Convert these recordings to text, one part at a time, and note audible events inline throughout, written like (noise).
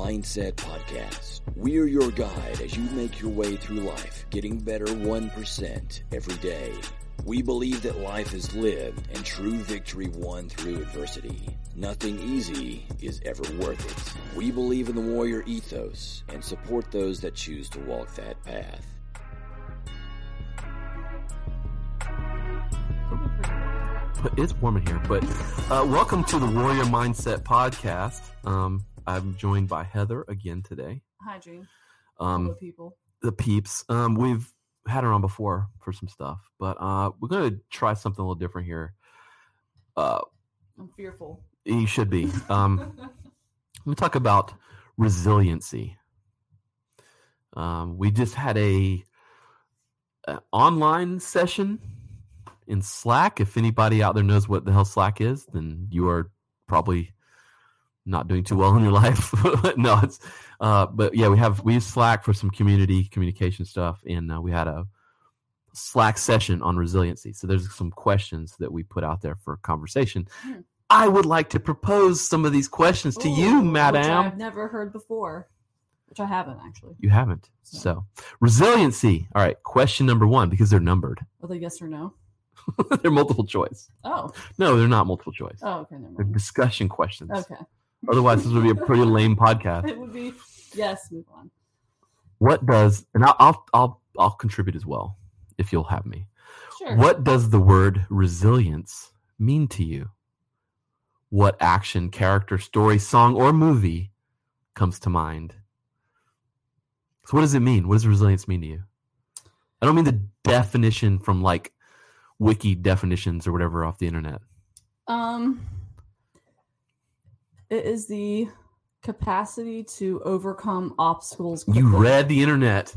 Mindset Podcast. We're your guide as you make your way through life, getting better 1% every day. We believe that life is lived and true victory won through adversity. Nothing easy is ever worth it. We believe in the warrior ethos and support those that choose to walk that path. It's warm in here. But uh, welcome to the Warrior Mindset Podcast. Um, I'm joined by Heather again today. Hi, Gene. Um, Hello, people. the peeps. Um, we've had her on before for some stuff, but uh, we're going to try something a little different here. Uh, I'm fearful. you should be. Um, (laughs) we talk about resiliency. Um, we just had a, a online session in Slack. If anybody out there knows what the hell Slack is, then you are probably not doing too well in your (laughs) life. (laughs) no, it's uh, but yeah, we have we use Slack for some community communication stuff, and uh, we had a Slack session on resiliency. So there's some questions that we put out there for conversation. Hmm. I would like to propose some of these questions to you, Ooh, Which madam. I've never heard before, which I haven't actually. You haven't. So. So, resiliency. All right. Question number one, because they're numbered. Are they yes or no? (laughs) they're multiple choice. Oh, No, they're not multiple choice. oh, okay, They're discussion questions. Okay, Otherwise, this would be a pretty lame (laughs) podcast. it would be yes. Move on. What does, and I'll, I'll, I'll, I'll contribute as well if you'll have me. Sure. What does the word resilience mean to you? What action, character, story, song, or movie comes to mind? So, what does it mean? What does resilience mean to you? I don't mean the definition from like wiki definitions or whatever off the internet. Um, it is the capacity to overcome obstacles. You read the internet.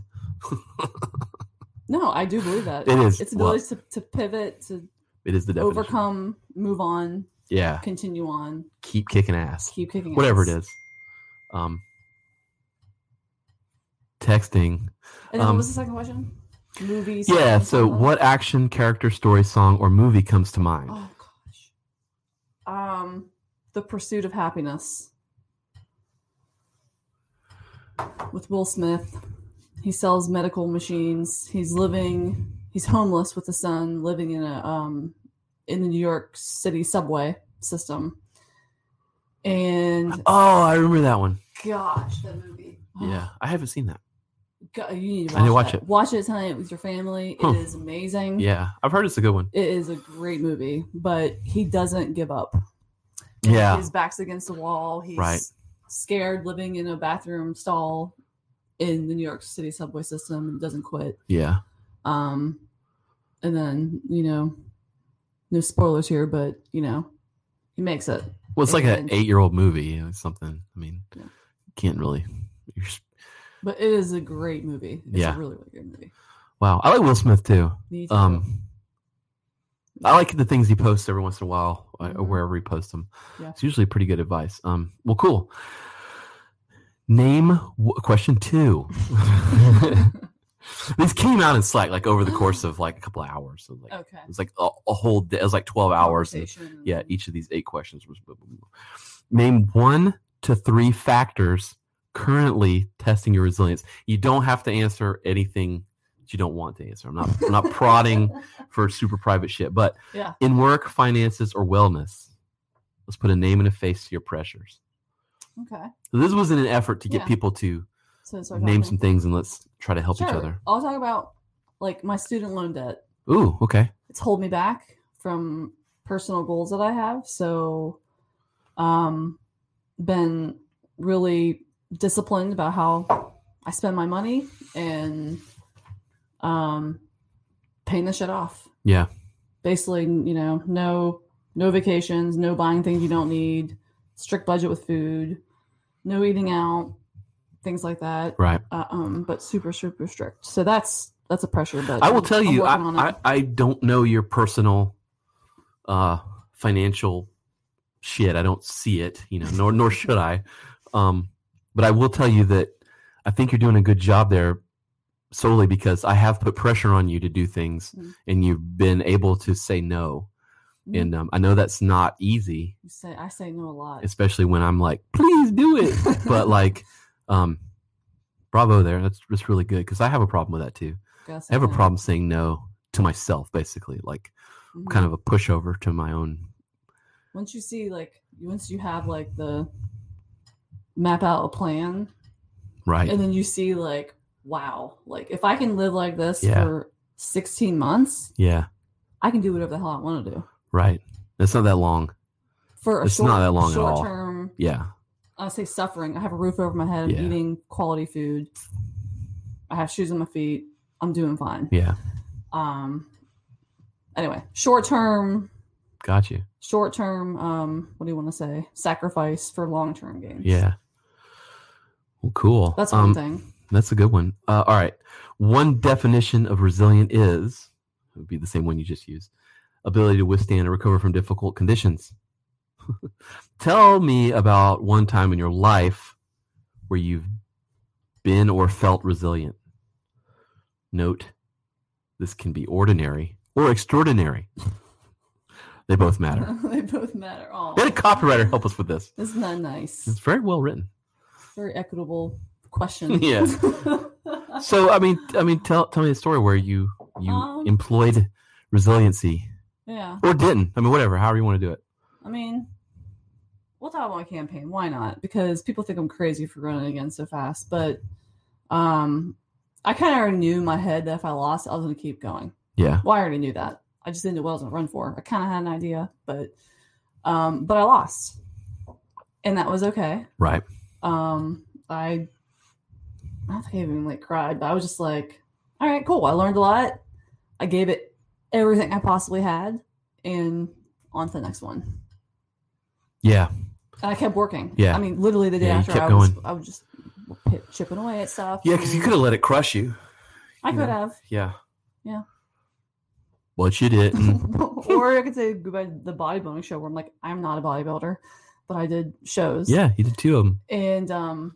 No, I do believe that. It is. It's Well, ability to, to pivot, to it is the definition. overcome, move on, Yeah. continue on, Keep kicking ass. keep kicking. Whatever ass. it is. Um, texting. And then Um, what was the second question? Movies. Yeah. So, what action, character, story, song, or movie comes to mind? Oh gosh. Um, The Pursuit of Happiness with Will Smith. He sells medical machines. He's living. He's homeless with a son, living in a um in the New York City subway system. And Oh, I remember that one. gosh, that movie. Yeah, I haven't seen that. God, you need to I need to watch, watch that. it. Watch it tonight with your family. It is amazing. Yeah, I've heard it's a good one. It is a great movie, but he doesn't give up. Yeah, His back's against the wall. He's Right. scared living in a bathroom stall in the New York City subway system and doesn't quit. yeah. Um, and then, you know, no spoilers here, but, you know, he makes it. Well, it's like an eight-year-old movie. You know, something. I mean, Yeah. can't really. But it is a great movie. It's Yeah. a really, really good movie. Wow, I like Will Smith too. Me too. Um, I like the things he posts every once in a while, uh, or Mhm. wherever he posts them. Yeah. It's usually pretty good advice. Um, well, cool. Name w- question two. (laughs) These came out in Slack like over the course of like a couple of hours. So like okay. it was like a, a whole day. It was like twelve hours. And, yeah, each of these eight questions was. Name one to three factors currently testing your resilience. You don't have to answer anything you don't want to answer. I'm not. I'm not prodding (laughs) for super private shit, but Yeah. in work, finances, or wellness, let's put a name and a face to your pressures. Okay. So this was in an effort to get Yeah. people to So name talking. some things and let's try to help each other. I'll talk about like my student loan debt. Ooh, okay. it's hold me back from personal goals that I have. So, um, been really disciplined about how I spend my money and um, paying the shit off. Yeah. Basically, you know, no no vacations, no buying things you don't need, strict budget with food, no eating out, things like that. Right. Uh, um, but super super strict. So that's that's a pressure. But I will I'm- tell you, I. I, I don't know your personal uh, financial shit. I don't see it, you know, nor nor should I. Um, but I will tell you that I think you're doing a good job there solely because I have put pressure on you to do things Mm. and you've been able to say no. Mhm. and um, I know that's not easy, You say I say no a lot. especially when I'm like, please do it. (laughs) but like, um, bravo there. That's that's really good because I have a problem with that too. I have a problem saying no to myself, basically, like Mhm. kind of a pushover to my own. once you see like once you have like the map out a plan Right. and then you see like wow like if i can live like this Yeah. for 16 months yeah. i can do whatever the hell i want to do Right. It's not that long. for a It's short, not that long at short all. term Yeah. i say suffering i have a roof over my head i'm Yeah. eating quality food i have shoes on my feet i'm doing fine Yeah. um anyway short term Got you. short term um what do you want to say sacrifice for long term gains Yeah. Well, cool. that's one Um, thing That's a good one. Uh, all right. One definition of resilient is it would be the same one you just used ability to withstand and recover from difficult conditions. (laughs) Tell me about one time in your life where you've been or felt resilient. Note this can be ordinary or extraordinary. They both matter. (laughs) they both matter Get a copywriter help us with this. Isn't that nice? It's very well written. Very equitable question. (laughs) Yeah. So I mean, I mean, tell tell me a story where you you Um, employed resiliency yeah. or didn't. I mean, whatever, however you want to do it. I mean, we'll talk about my campaign. Why not? Because people think I'm crazy for running again so fast. But um, I kind of already knew in my head that if I lost, I was going to keep going. Yeah, Well, I already knew that. I just didn't know what I was going to run for. I kind of had an idea, but um, but I lost, and that was okay. right. um i i don't think i even like cried but i was just like all right cool i learned a lot i gave it everything i possibly had and on to the next one Yeah, and i kept working Yeah. i mean literally the day Yeah, after i was going. i was just chipping away at stuff yeah, because you could have let it crush you. i you could know. have Yeah. Yeah. But you didn't. (laughs) or i could say goodbye to the bodybuilding show where i'm like i'm not a bodybuilder but i did shows yeah, you did two of them. and um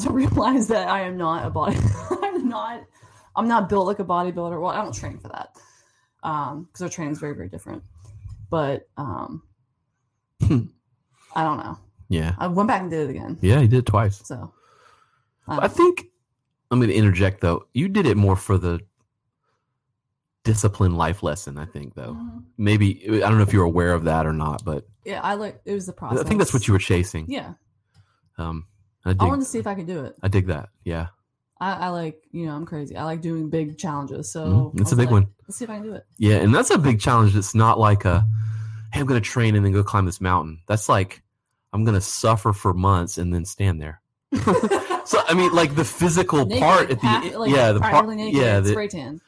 to (laughs) realize that I am not a body (laughs) I'm not I'm not built like a bodybuilder. Well, I don't train for that. Um, because our training is very, very different. But um Hmm. I don't know. Yeah, I went back and did it again. yeah, you did it twice. So I think I'm going to interject though. You did it more for the discipline life lesson. I think though. Mhm. Maybe I don't know if you're aware of that or not, but Yeah, I like it was the process. I think that's what you were chasing. Yeah. Um, I I dig. wanted to see if I could do it. I dig that. Yeah, I, I like, you know, I'm crazy. I like doing big challenges. So Mhm. It's a big like, one. Let's see if I can do it. yeah, and that's a big challenge. It's not like a, hey, I'm going to train and then go climb this mountain. That's like I'm going to suffer for months and then stand there. (laughs) So I mean, like the physical Naked, part at the half- like, yeah the part naked, yeah the spray tan.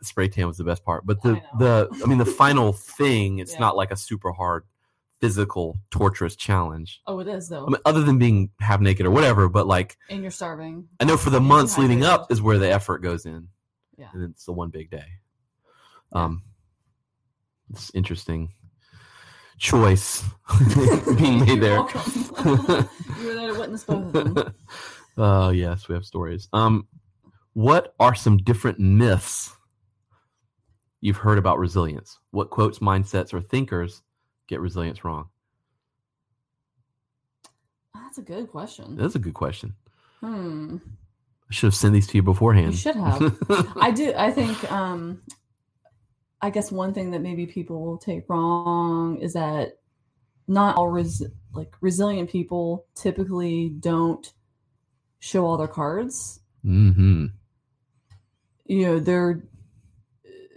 spray tan was the best part, but the know. the I mean the final thing it's Yeah. not like a super hard physical torturous challenge. Oh, it is though. I mean, other than being half naked or whatever, but like and you're starving. I know for the And months leading up is where the effort goes in. Yeah. And it's the one big day. Um it's interesting choice (laughs) being (laughs) made there. (laughs) you were there to witness both of them. Oh yes, we have stories. Um what are some different myths you've heard about resilience? What quotes, mindsets, or thinkers get resilience wrong? That's a good question. That's a good question. Hmm. I should have sent these to you beforehand. You should have. I do. I (laughs) think. Um, I guess one thing that maybe people take wrong is that not all res- like resilient people typically don't show all their cards. hmm You know, they're.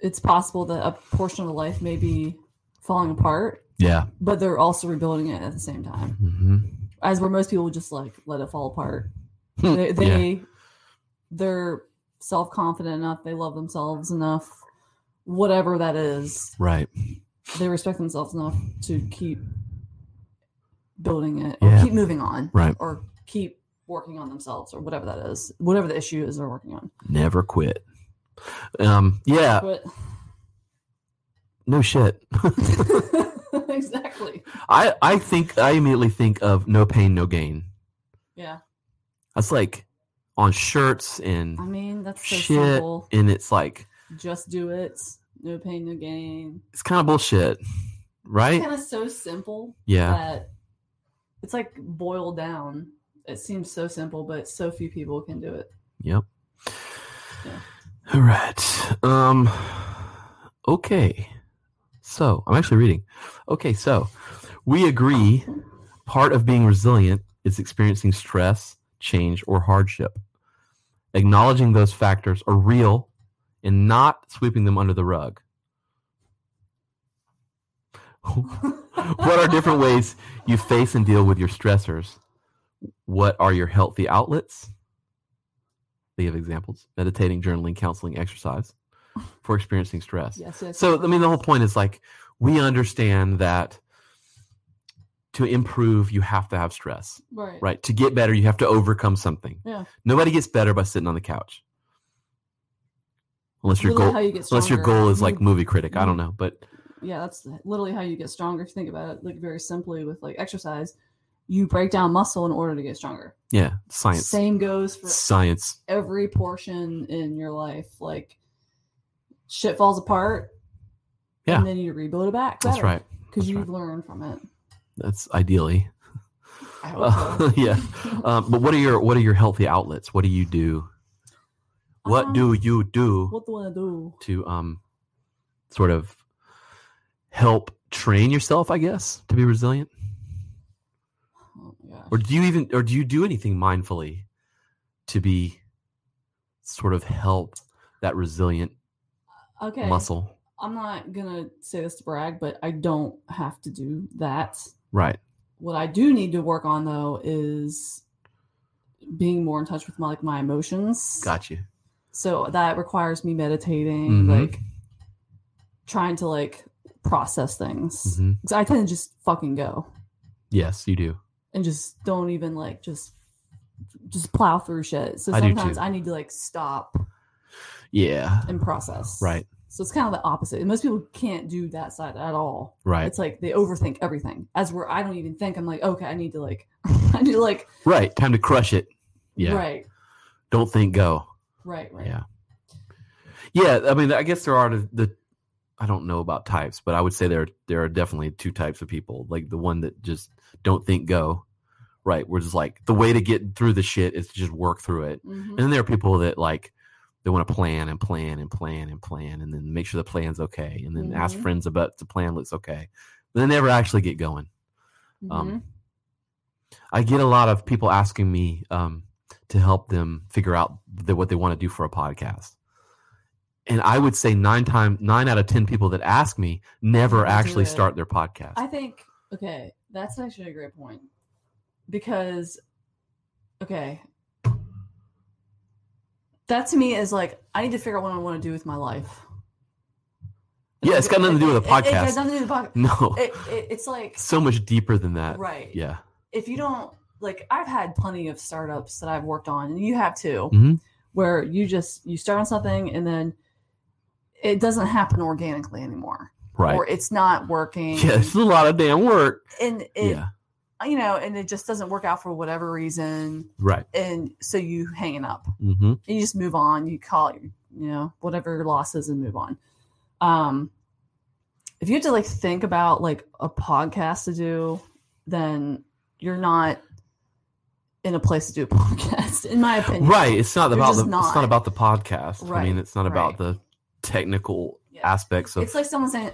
It's possible that a portion of the life may be falling apart, Yeah. but they're also rebuilding it at the same time. hmm As where most people just like let it fall apart. Hmm. they, they they're self-confident enough they love themselves enough whatever that is Right. they respect themselves enough to keep building it or Yeah. keep moving on Right. or keep working on themselves or whatever that is whatever the issue is they're working on Never quit. Um, yeah, but no shit. (laughs) (laughs) exactly I, I think I immediately think of no pain, no gain. yeah That's like on shirts and i mean that's so shit, simple and it's like just do it no pain, no gain. It's kind of bullshit, right? It's kind of so simple Yeah. that it's like boiled down. It seems so simple, but so few people can do it. Yep. Yeah. All right. Um okay. So, I'm actually reading. Okay, so we agree part of being resilient is experiencing stress, change, or hardship. Acknowledging those factors are real and not sweeping them under the rug. (laughs) what are different ways you face and deal with your stressors? What are your healthy outlets? They have examples meditating, journaling, counseling, exercise for experiencing stress. Yes, yes. So, I mean, the whole point is like we understand that to improve, you have to have stress, right, right? To get better, you have to overcome something. Yeah. Nobody gets better by sitting on the couch. Unless your Literally goal, you unless your goal is like movie critic. I don't know, but yeah, that's literally how you get stronger. If you think about it, like very simply with like exercise, you break down muscle in order to get stronger. yeah, science, Same goes for science. every portion in your life. Like shit falls apart, Yeah. and then you rebuild it back. That's right. because you've right. learned from it. That's ideally. (laughs) So. yeah. Um, but what are your what are your healthy outlets? What do you do? What Um, do you do What do I do? to um sort of help train yourself? I guess to be resilient, Oh or do you even or do you do anything mindfully to be sort of help that resilient okay. muscle? I'm not gonna say this to brag, but I don't have to do that. Right. What I do need to work on though is being more in touch with my like my emotions. Got you. So that requires me meditating, Mhm. like trying to like process things. Mhm. 'Cause I tend to just fucking go Yes, you do. and just don't even like just just plow through shit. So sometimes too. I need to like stop Yeah. and process. Right. So it's kind of the opposite. And most people can't do that side at all. Right. It's like they overthink everything. As where I don't even think, I'm like, okay, I need to like, (laughs) I need to like, Right. Time to crush it. Yeah. right, Don't think. Go. right, right. Yeah. Yeah, I mean, I guess there are the, the I don't know about types, but I would say there there are definitely two types of people. Like the one that just don't think go, right? We're just like the way to get through the shit is to just work through it. Mhm. And then there are people that like they want to plan and plan and plan and plan and then make sure the plan's okay and then ask Mhm. friends about the plan looks okay. But they never actually get going. Um, Mhm. I get a lot of people asking me um, to help them figure out the, what they want to do for a podcast. And I would say nine time nine out of ten people that ask me Never actually start their podcast. I think okay, that's actually a great point because okay, that to me is like I need to figure out what I want to do with my life. Yeah, it's got nothing to do with a It- it- It, podcast. has nothing to do with podcast. no, It, it, it's like so much deeper than that. right. Yeah. If you don't like, I've had plenty of startups that I've worked on, and you have too, Mhm. where you just you start on something and then it doesn't happen organically anymore, Right. or it's not working. yeah, it's a lot of damn work. and it, yeah. You know, and it just doesn't work out for whatever reason, Right. and so you hang it up. hmm And you just move on. You call it, you know, whatever your loss is, and move on. Um, if you have to like think about like a podcast to do, then you're not in a place to do a (laughs) podcast, in my opinion. Right. It's not about the just it's not. not about the podcast. I mean, it's not about the technical Yeah. aspects of It's like someone saying,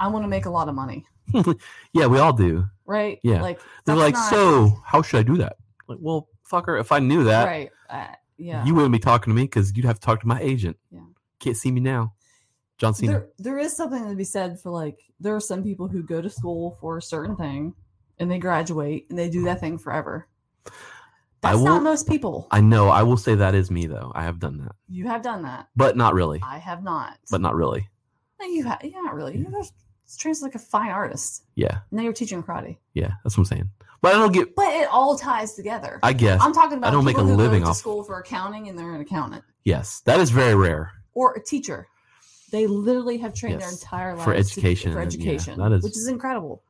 "I want to make a lot of money." (laughs) Yeah, we all do. Right? Yeah. Like They're like, not- so how should I do that? Like, well, fucker, if I knew that, right? Uh, yeah. you wouldn't be talking to me because you'd have to talk to my agent. Yeah. Can't see me now. John Cena. there, there is something to be said for like there are some people who go to school for a certain thing and they graduate and they do that thing forever. I That's will- not most people. I know. I will say that is me though. I have done that, you have done that. but not really. I have not. But not really. No, you have. Yeah, not really. You're trained as like a fine artist. Yeah, Now you're teaching karate, yeah. That's what I'm saying. But I don't get. but it all ties together. I guess. I'm talking about I don't make a living to off- school for accounting and they're an accountant yes, that is very rare. or a teacher. They literally have trained their entire lives for to- education for and- yeah, education, that is- which is incredible.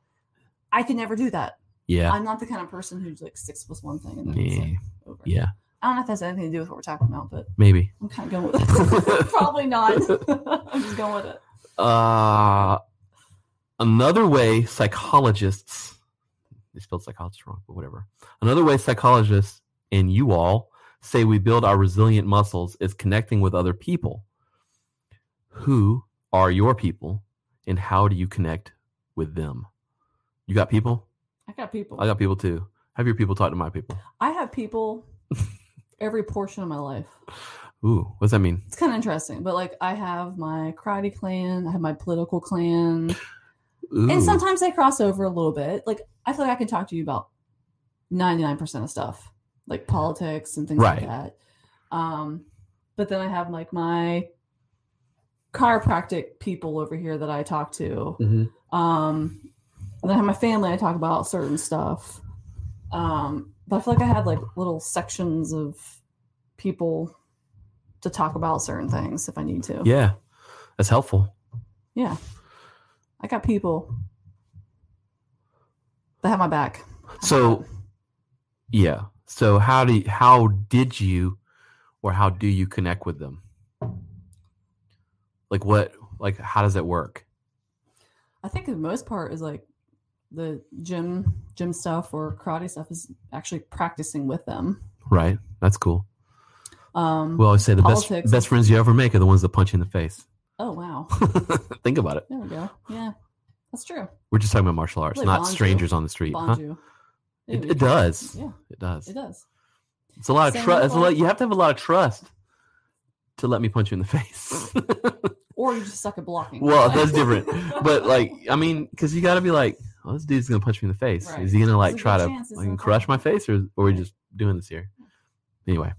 I could never do that. Yeah. I'm not the kind of person who's like six plus one thing and then it's Yeah. like over. Yeah. I don't know if that's anything to do with what we're talking about, but Maybe. I'm kind of going with it. (laughs) Probably not. (laughs) I'm just going with it. Uh, another way psychologists, they spelled psychologist wrong, but whatever. Another way psychologists and you all say we build our resilient muscles is connecting with other people. Who are your people and how do you connect with them? You got people? I got people. I got people too. Have your people talk to my people. I have people (laughs) every portion of my life. Ooh, what does that mean? It's kind of interesting, but like I have my karate clan, I have my political clan, Ooh. and sometimes they cross over a little bit. Like I feel like I can talk to you about ninety nine percent of stuff, like politics and things Right. like that. Um, but then I have like my chiropractic people over here that I talk to. Mhm. Um, and then I have my family. I talk about certain stuff. Um, but I feel like I had like little sections of people to talk about certain things if I need to. Yeah, that's helpful. Yeah. I got people that have my back. So, yeah. So how do you, how did you or how do you connect with them? Like what like how does it work? I think the most part is like the gym gym stuff or karate stuff is actually practicing with them. Right? That's cool. Um, We always say the best best friends you ever make are the ones that punch you in the face. Oh wow, (laughs) Think about it. there we go. Yeah, that's true. We're just talking about martial arts, Like not bond you. strangers on the street. Huh? It, it does. Yeah, It does. it does. It's a lot of trust. with It's a lot. You have to have a lot of trust to let me punch you in the face. (laughs) Or you just suck at blocking. Well, Like- (laughs) that's different. but like, I mean, because you got to be like, oh, this dude's gonna punch me in the face. Right. Is he gonna like try to like, crush my face, or or are we just doing this here? Anyway,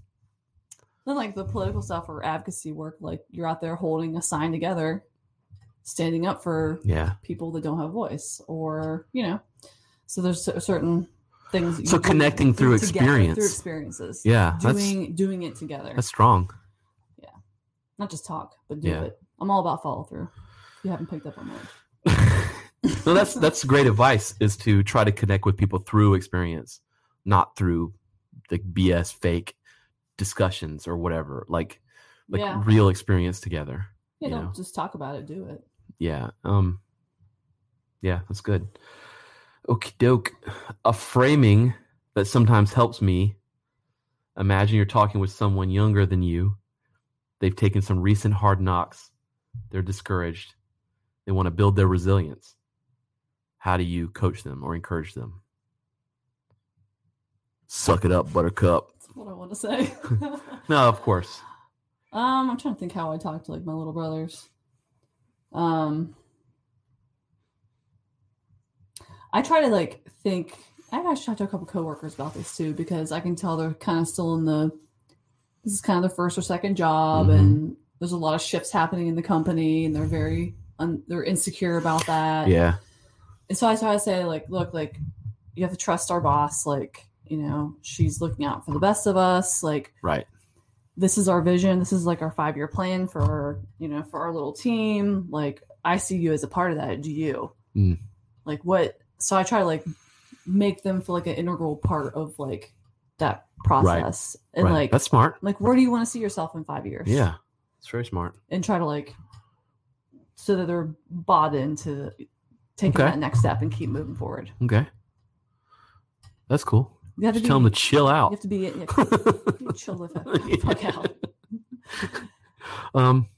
then like the political stuff or advocacy work, like you're out there holding a sign together, standing up for yeah. people that don't have voice, or you know, so there's cer- certain things. So connecting through experience. through experiences, Yeah, that's doing doing it together, that's strong. Yeah, not just talk, but do Yeah. it. I'm all about follow through. You haven't picked up on that. (laughs) no, that's that's great advice. Is to try to connect with people through experience, not through the BS fake discussions or whatever. Like like Yeah. real experience together. Yeah, you don't know. just talk about it. Do it. Yeah. Um yeah, that's good. Okie doke. A framing that sometimes helps me. Imagine you're talking with someone younger than you. They've taken some recent hard knocks. They're discouraged. They want to build their resilience. How do you coach them or encourage them? Suck it up, buttercup. What I want to say. (laughs) No, of course. Um, I'm trying to think how I talk to like my little brothers. Um, I try to like think. I've actually talked to a couple coworkers about this too because I can tell they're kind of still in the. This is kind of their first or second job, Mhm. and there's a lot of shifts happening in the company, and they're very un, they're insecure about that. Yeah. And so I try to say, like, look, like, you have to trust our boss. Like, you know, she's looking out for the best of us. Like, Right. this is our vision. This is like our five year plan for, you know, for our little team. Like, I see you as a part of that. Do you? Mm. Like, what? So I try to like make them feel like an integral part of like that process. right. And right. like, that's smart. like, where do you want to see yourself in five years? Yeah. It's very smart. And try to like, so that they're bought into taking Okay. that next step and keep moving forward. Okay. That's cool. You have to Just be, tell them to chill out. You have to be yeah, chill the fuck, fuck (laughs) out. um,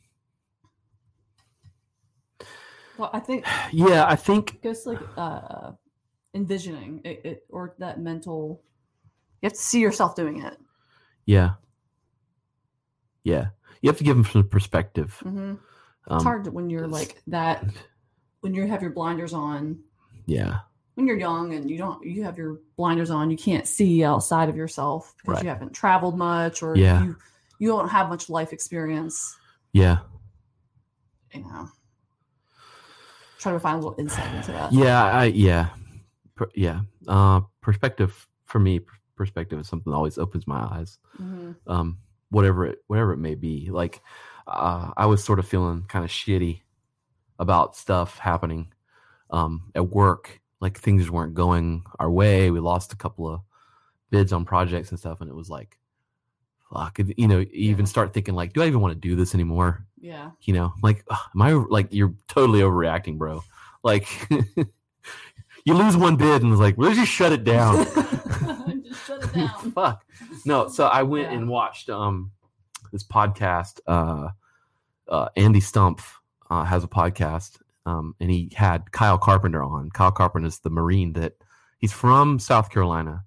Well, I think yeah, I think it goes like uh, envisioning it, it or that mental. You have to see yourself doing it. yeah, yeah. You have to give them some perspective. hmm Um, it's hard when you're like that. When you have your blinders on, Yeah, when you're young and you don't, you have your blinders on. You can't see outside of yourself because Right. you haven't traveled much or Yeah. you you don't have much life experience. yeah, You know, try to find a little insight into that. yeah. I yeah, per, yeah. Uh, perspective for me, perspective is something that always opens my eyes. hmm um, whatever it whatever it may be. Like uh, I was sort of feeling kind of shitty about stuff happening um, at work. Like things just weren't going our way. We lost a couple of bids on projects and stuff, and it was like, fuck, you know, you even start thinking like, do I even want to do this anymore? Yeah. You know, like, ugh, am I like you're totally overreacting, bro? Like, (laughs) you lose one bid and it's like, well, just shut it (laughs) down. Just shut it down. (laughs) Fuck. No, so I went Yeah. and watched um this podcast. Uh, uh, Andy Stumpf uh, has a podcast, um, and he had Kyle Carpenter on. Kyle Carpenter is the Marine that he's from South Carolina.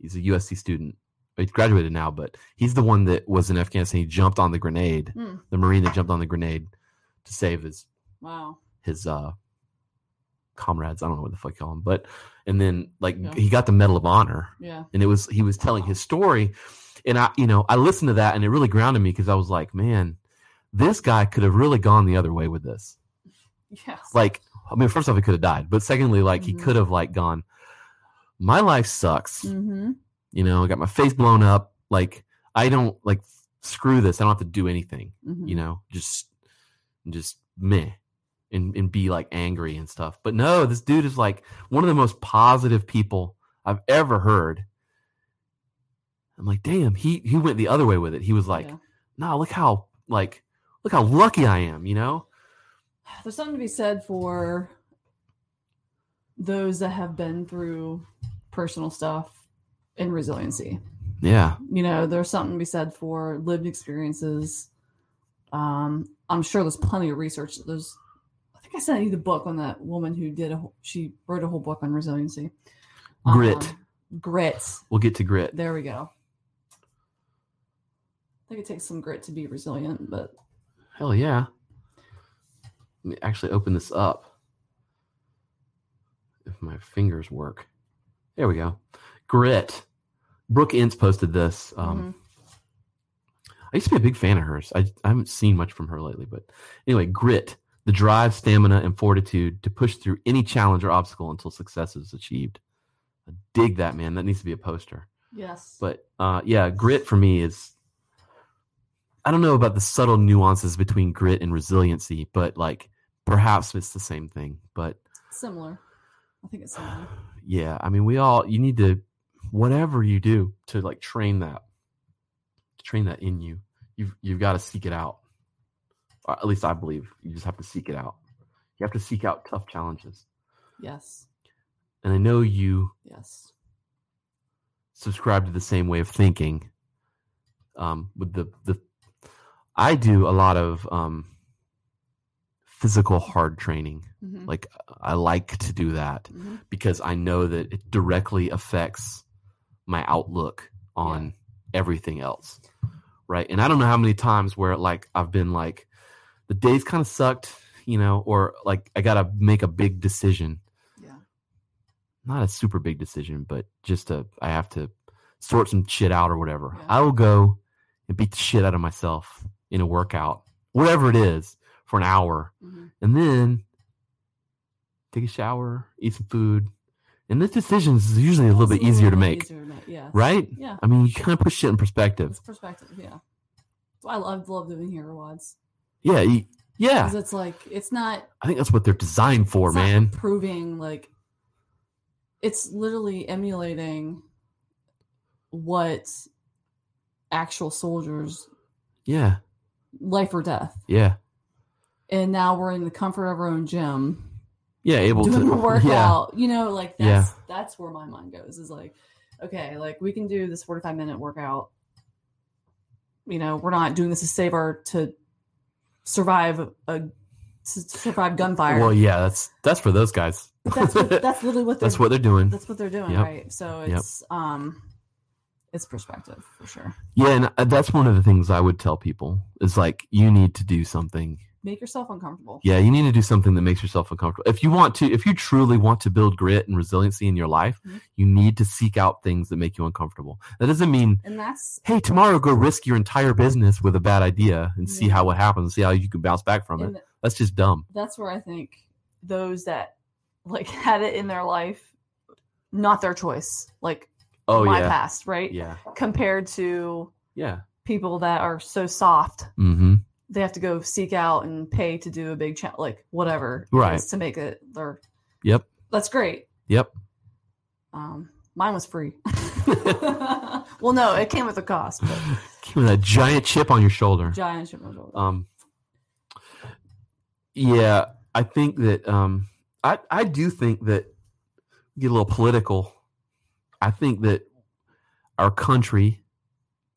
He's a USC student. He's graduated now, but he's the one that was in Afghanistan. He jumped on the grenade, Hmm. the Marine that jumped on the grenade to save his Wow. his uh comrades. I don't know what the fuck you call them, but and then like Yeah. he got the Medal of Honor Yeah. and it was he was telling his story and i you know i listened to that and it really grounded me because i was like man this guy could have really gone the other way with this Yes. like i mean first off he could have died but secondly like he Mhm. could have like gone my life sucks Mm-hmm. you know i got my face blown up like i don't like screw this i don't have to do anything mm-hmm. you know just just meh and, and be like angry and stuff but no this dude is like one of the most positive people i've ever heard i'm like damn he he went the other way with it he was like Yeah. no look how like look how lucky i am you know (sighs) There's something to be said for those that have been through personal stuff and resiliency. yeah You know, there's something to be said for lived experiences. Um, I'm sure there's plenty of research. There's, I think I sent you the book on that woman who did a, whole- she wrote a whole book on resiliency. Grit. Um, grit. we'll get to grit There we go. I think it takes some grit to be resilient, but hell yeah let me actually open this up if my fingers work there we go grit Brooke Ence posted this um, mhm. I used to be a big fan of hers. I, I haven't seen much from her lately, but anyway, grit, the drive, stamina, and fortitude to push through any challenge or obstacle until success is achieved. I dig that, man. That needs to be a poster. yes, But uh, yeah, grit for me is. I don't know about the subtle nuances between grit and resiliency, but like perhaps it's the same thing. But similar. I think it's similar. (sighs) yeah, I mean, we all you need to whatever you do to like train that, train that in you. You've you've got to seek it out. Or at least I believe you just have to seek it out. You have to seek out tough challenges, Yes, and I know you yes, subscribe to the same way of thinking. Um, with the the, I do a lot of um physical hard training. Mhm. Like I like to do that. Mhm. because I know that it directly affects my outlook on everything else. Right. And I don't know how many times where like I've been like the days kind of sucked, you know, or like I got to make a big decision. yeah, Not a super big decision, but just a I have to sort some shit out or whatever. Yeah. I will go and beat the shit out of myself in a workout, whatever it is, for an hour Mhm. and then take a shower, eat some food. And this decision is usually a little bit easier to make, easier to make, yes. right? Yeah, I mean, you kind of put shit in perspective. it's perspective. Yeah, I love love hero WODs Yeah, you- yeah. because it's like it's not I think that's what they're designed for, man. proving like it's literally emulating what actual soldiers Yeah, life or death yeah, and now we're in the comfort of our own gym yeah. Able doing to a (laughs) workout Yeah, you know like Yeah. that's that's where my mind goes is like okay like we can do this 45 minute workout you know we're not doing this to save our to survive a to survive gunfire well, yeah. That's that's for those guys. but that's what, (laughs) that's literally what they're that's what they're doing. that's what they're doing Yep. right so Yep. it's um it's perspective for sure Yeah, and uh, that's one of the things I would tell people is like you need to do something make yourself uncomfortable Yeah, you need to do something that makes yourself uncomfortable. If you want to, if you truly want to build grit and resiliency in your life, Mhm. you need to seek out things that make you uncomfortable. That doesn't mean, and that's hey, tomorrow go risk your entire business with a bad idea and see how what happens, see how you can bounce back from and it. That's just dumb. that's where i think those that like (laughs) had it in their life not their choice like Oh my yeah, past right yeah, compared to yeah. people that are so soft Mm-hmm. They have to go seek out and pay to do a big cha- like whatever Right. to make it their Yep. that's great Yep. um mine was free (laughs) well, no, it came with a cost, but (laughs) Came with a giant chip on your shoulder. giant ship on your shoulder. Um, yeah, I think that um, I I do think that get a little political. I think that our country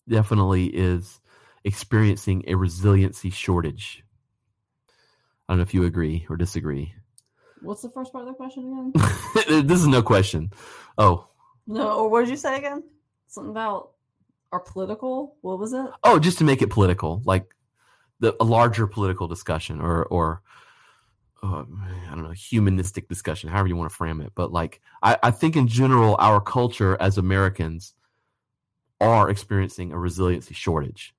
definitely is experiencing a resiliency shortage. I don't know if you agree or disagree. What's the first part of the question again? (laughs) this is no question. Oh, No, or what did you say again? Something about our political. What was it? oh, just to make it political, like the a larger political discussion, or or uh, I don't know, humanistic discussion, however you want to frame it. But like, I, I think in general, our culture as Americans are experiencing a resiliency shortage.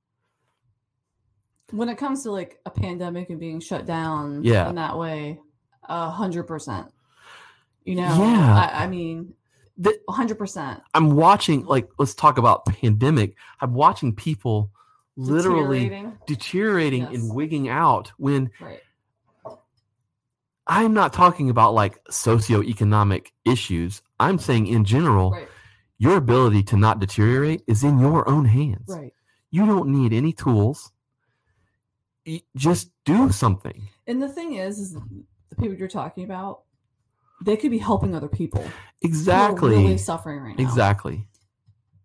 When it comes to like a pandemic and being shut down, Yeah. in that way, a hundred percent. You know, Yeah. I, I mean, a hundred percent. I'm watching, like, let's talk about pandemic. I'm watching people literally Deteriorating. deteriorating Yes. and wigging out when Right. I'm not talking about like socioeconomic issues. I'm saying in general, Right. your ability to not deteriorate is in your own hands. Right. You don't need any tools. Just do something. And the thing is, is the people you're talking about, they could be helping other people. Exactly. really suffering right now. exactly.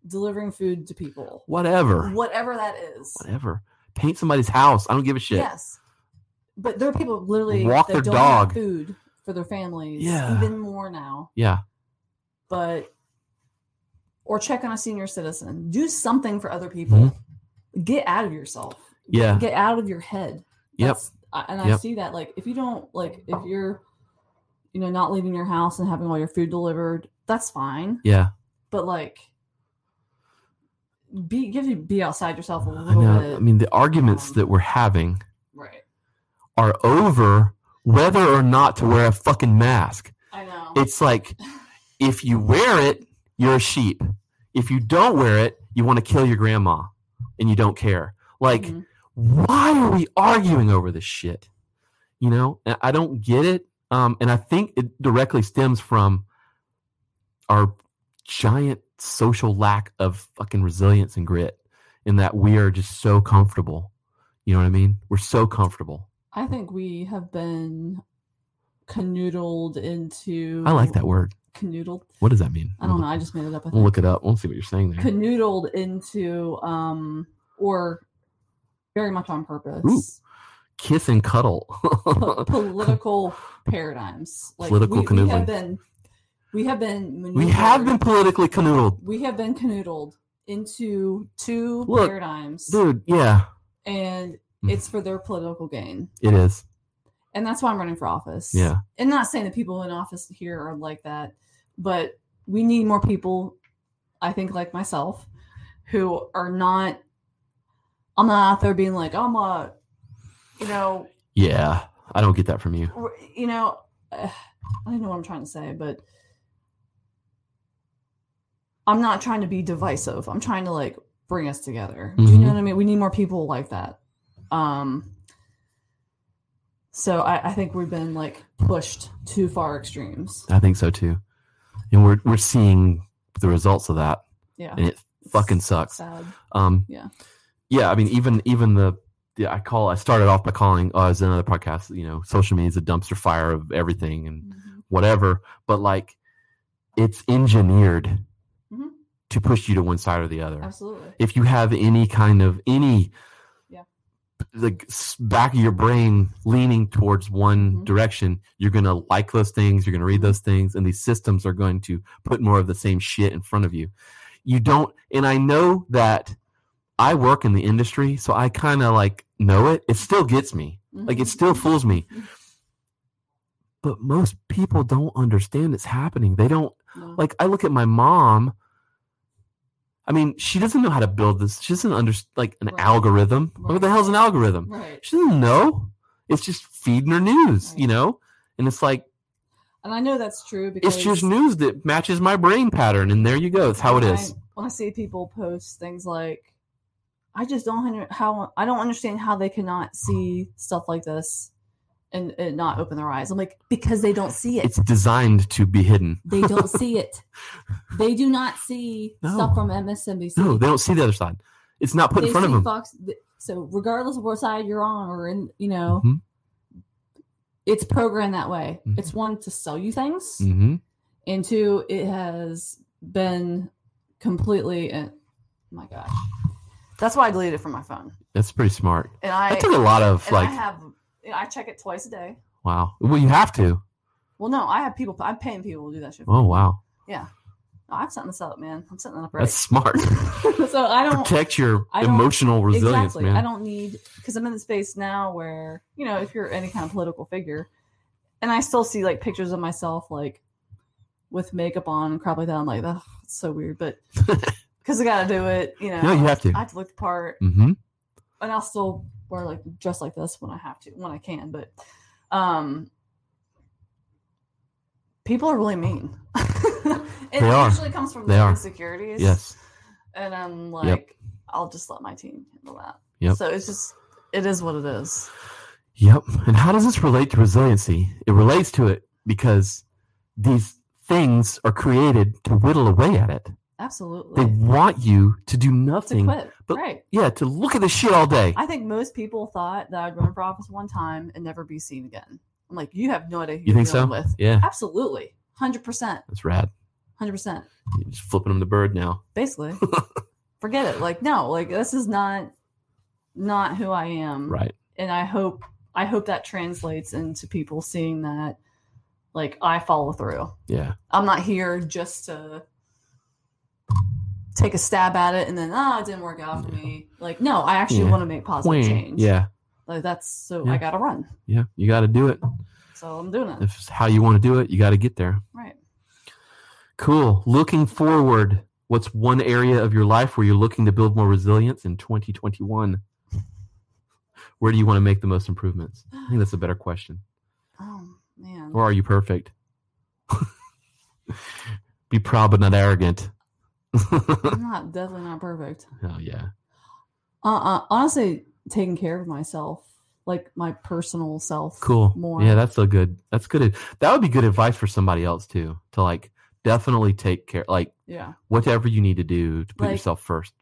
Delivering food to people. Whatever. Whatever that is. Whatever. Paint somebody's house. I don't give a shit. Yes. But there are people literally Walk that their don't dog. have food for their families. Yeah. Even more now. Yeah. But or check on a senior citizen. Do something for other people. Mm-hmm. Get out of yourself. Yeah. Get out of your head. Yep. That's- I, and I Yep. see that like if you don't like if you're you know not leaving your house and having all your food delivered, that's fine. Yeah. But like be give you be outside yourself a little know. bit. I mean, the arguments um, that we're having right. are over whether or not to wear a fucking mask. I know. It's like (laughs) if you wear it, you're a sheep. If you don't wear it, you want to kill your grandma and you don't care. Like, Mhm. Why are we arguing over this shit? You know, I don't get it. Um, and I think it directly stems from our giant social lack of fucking resilience and grit in that we are just so comfortable. You know what I mean? We're so comfortable. I think we have been canoodled into I like that word. Canoodled. What does that mean? I don't know. I just made it up. I We'll look it up. We'll see what you're saying there. Canoodled into um or very much on purpose. Ooh. Kiss and cuddle. (laughs) political paradigms. Like Political we, we have been we have been we have been politically canoodled. we have been canoodled into two Look, paradigms Dude, yeah, and Mm. it's for their political gain. it is. And that's why I'm running for office. Yeah. And not saying that people in office here are like that, but we need more people, I think like myself, who are not I'm not out there being like, I'm a you know, Yeah. I don't get that from you. you know, uh, I don't know what I'm trying to say, but I'm not trying to be divisive. I'm trying to like bring us together. Do you Mhm. know what I mean? We need more people like that. Um, so I, I think we've been like pushed too far extremes. I think so too. And we're we're seeing the results of that. Yeah, And it fucking sucks. sad. Um Yeah. Yeah, I mean even even the yeah, I call I started off by calling oh as another podcast, you know, social media is a dumpster fire of everything and Mhm. whatever. But like it's engineered Mhm. to push you to one side or the other. Absolutely. if you have any kind of any Yeah. the back of your brain leaning towards one Mhm. direction you're going to like those things you're going to read Mhm. those things and these systems are going to put more of the same shit in front of you you don't and i know that i work in the industry so i kind of like know it it still gets me like it Mhm. still fools me but most people don't understand it's happening they don't No. like I look at my mom. I mean, she doesn't know how to build this. She doesn't understand like an Right. algorithm. What the Right. hell's an algorithm? right. She doesn't know. It's just feeding her news, Right. you know. And it's like And I know that's true because it's just news that matches my brain pattern, and there you go. It's how it is. I, when I see people post things like, I just don't how I don't understand how they cannot see stuff like this and, and not open their eyes. I'm like, because they don't see it. It's designed to be hidden. they don't (laughs) see it. They do not see No. stuff from MSNBC. No, they don't see the other side. It's not put They in front of them. Fox, so regardless of what side you're on, or in, you know, Mhm. it's programmed that way. Mhm. It's one to sell you things, hmm and two, it has been completely. And my gosh, that's why I deleted it from my phone. That's pretty smart. And I, That took a lot of like, I have, I check it twice a day. wow. Well, you have to. Well, no, I have people. I'm paying people to do that shit. Oh, wow. Yeah, I'm setting this up, man. I'm setting it up right. That's smart. (laughs) so I don't Protect your don't- emotional resilience, exactly. man. I don't need because I'm in the space now where you know if you're any kind of political figure, and I still see like pictures of myself like with makeup on and crap like that. I'm like, oh, it's so weird, but (laughs) because I got to do it, you know. No, you have to. I have to look the part, hmm and I'll still wear like dress like this when I have to, when I can. But um, people are really mean. (laughs) and They it are. usually comes from their insecurities. Yes. And I'm like, I'll just let my team handle that. Yep. So it's just, it is what it is. Yep. And how does this relate to resiliency? It relates to it because these things are created to whittle away at it. Absolutely. They want you to do nothing. to quit. but- right. Yeah, to look at this shit all day. I think most people thought that I'd run for office one time and never be seen again. I'm like, you have no idea who You think so? with. Yeah, Absolutely. 100%. that's rad. 100%. You're just flipping them the bird now. Basically. (laughs) Forget it. Like, no, like this is not not who I am. Right. And I hope I hope that translates into people seeing that like I follow through. Yeah. I'm not here just to take a stab at it and then oh it didn't work out for me. Like no, I actually Yeah. want to make positive change. Yeah. Like that's so Yeah. I gotta run. Yeah. You got to do it. So I'm doing it. If it's how you want to do it, you got to get there. Right. Cool. Looking forward, what's one area of your life where you're looking to build more resilience in 2021? Where do you want to make the most improvements? I think that's a better question. Oh man. Or are you perfect? (laughs) Be proud but not arrogant. I'm (laughs) not definitely not perfect. oh yeah. Uh, uh honestly taking care of myself. Like my personal self. Cool. More. Yeah, that's a good. That's good. That would be good advice for somebody else too. To like definitely take care, like yeah. whatever you need to do to put Like- yourself first,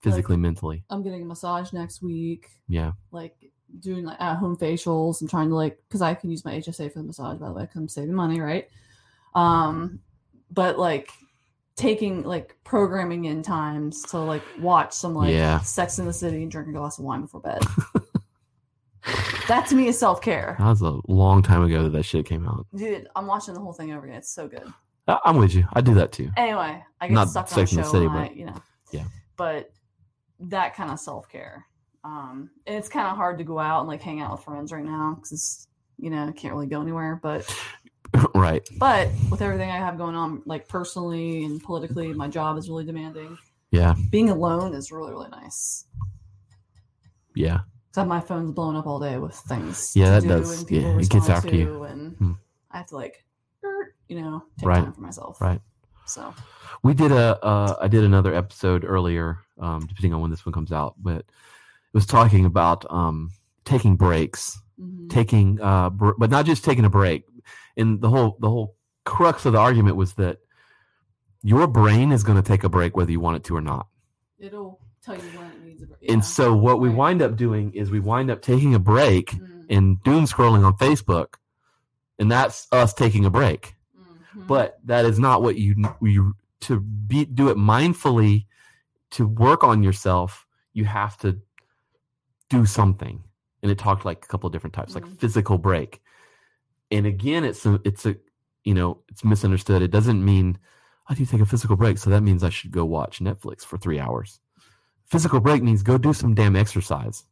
physically, mentally. I'm getting a massage next week. Yeah. like doing like at home facials and trying to like because I can use my HSA for the massage by the way, 'cause I'm saving money, right? Um, but like taking like programming in times to like watch some like Yeah. Sex in the City and drink a glass of wine before bed. (laughs) that to me is self care, That was a long time ago that that shit came out. dude. I'm watching the whole thing over again. It's so good. I- I'm with you. I do that too. Anyway, I get Not stuck on a Sex show the City, and I, but- you know, yeah. But that kind of self care, um, it's kind of hard to go out and like hang out with friends right now because you know I can't really go anywhere. But (laughs) right. but with everything I have going on, like personally and politically, my job is really demanding. Yeah. Being alone is really really nice. Yeah. So my phone's blown up all day with things. Yeah, that do does- yeah, it gets after you. and Hmm. I have to like, er, you know, take Right. time for myself. Right. So We did a. Uh, I did another episode earlier, um, depending on when this one comes out, but it was talking about um, taking breaks, mhm. taking, uh, br- but not just taking a break. And the whole the whole crux of the argument was that your brain is going to take a break whether you want it to or not. it'll tell you when it needs a break. And so what we wind up doing is we wind up taking a break Mm, and doom scrolling on Facebook, and that's us taking a break. mhm. But that is not what you you to be do it mindfully to work on yourself. You have to do something, and it talked like a couple of different types, like Mhm. physical break. And again, it's a it's a you know it's misunderstood. It doesn't mean I do take a physical break, so that means I should go watch Netflix for three hours. Physical break means go do some damn exercise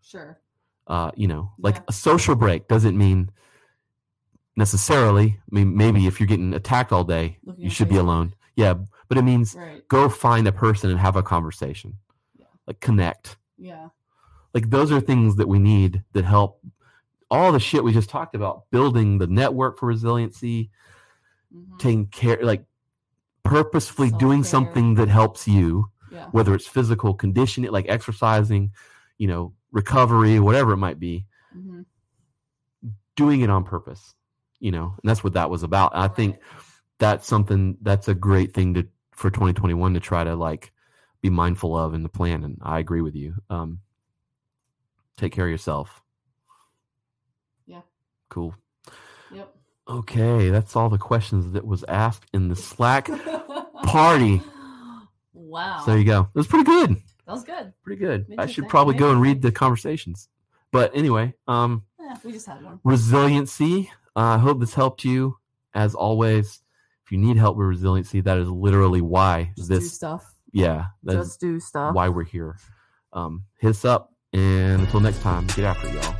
sure. uh, you know, like Yeah. a social break doesn't mean necessarily. I mean, maybe if you're getting attacked all day, Looking you should be alone. Yeah, but it means Right. go find a person and have a conversation, Yeah. like connect. Yeah. Like those are things that we need that help. All the shit we just talked about, building the network for resiliency, mhm, taking care, like purposefully doing Self-care. something that helps you, Yeah. whether it's physical conditioning, like exercising, you know, recovery, whatever it might be. mhm, doing it on purpose, you know, and that's what that was about. And I think that's something that's a great thing to for 2021 to try to like be mindful of in the plan. And I agree with you. Um, take care of yourself. Yeah. Cool. Yep. Okay, that's all the questions that was asked in the Slack (laughs) party. Wow. So there you go. It was pretty good. that was good. Pretty good. I should probably go and read the conversations. But anyway, um, Yeah, we just had one. resiliency. Uh, I hope this helped you. As always, if you need help with resiliency, that is literally why Just this. stuff. Yeah, that's Just do stuff. why we're here. Um, hit us up, and until next time, get after it, y'all.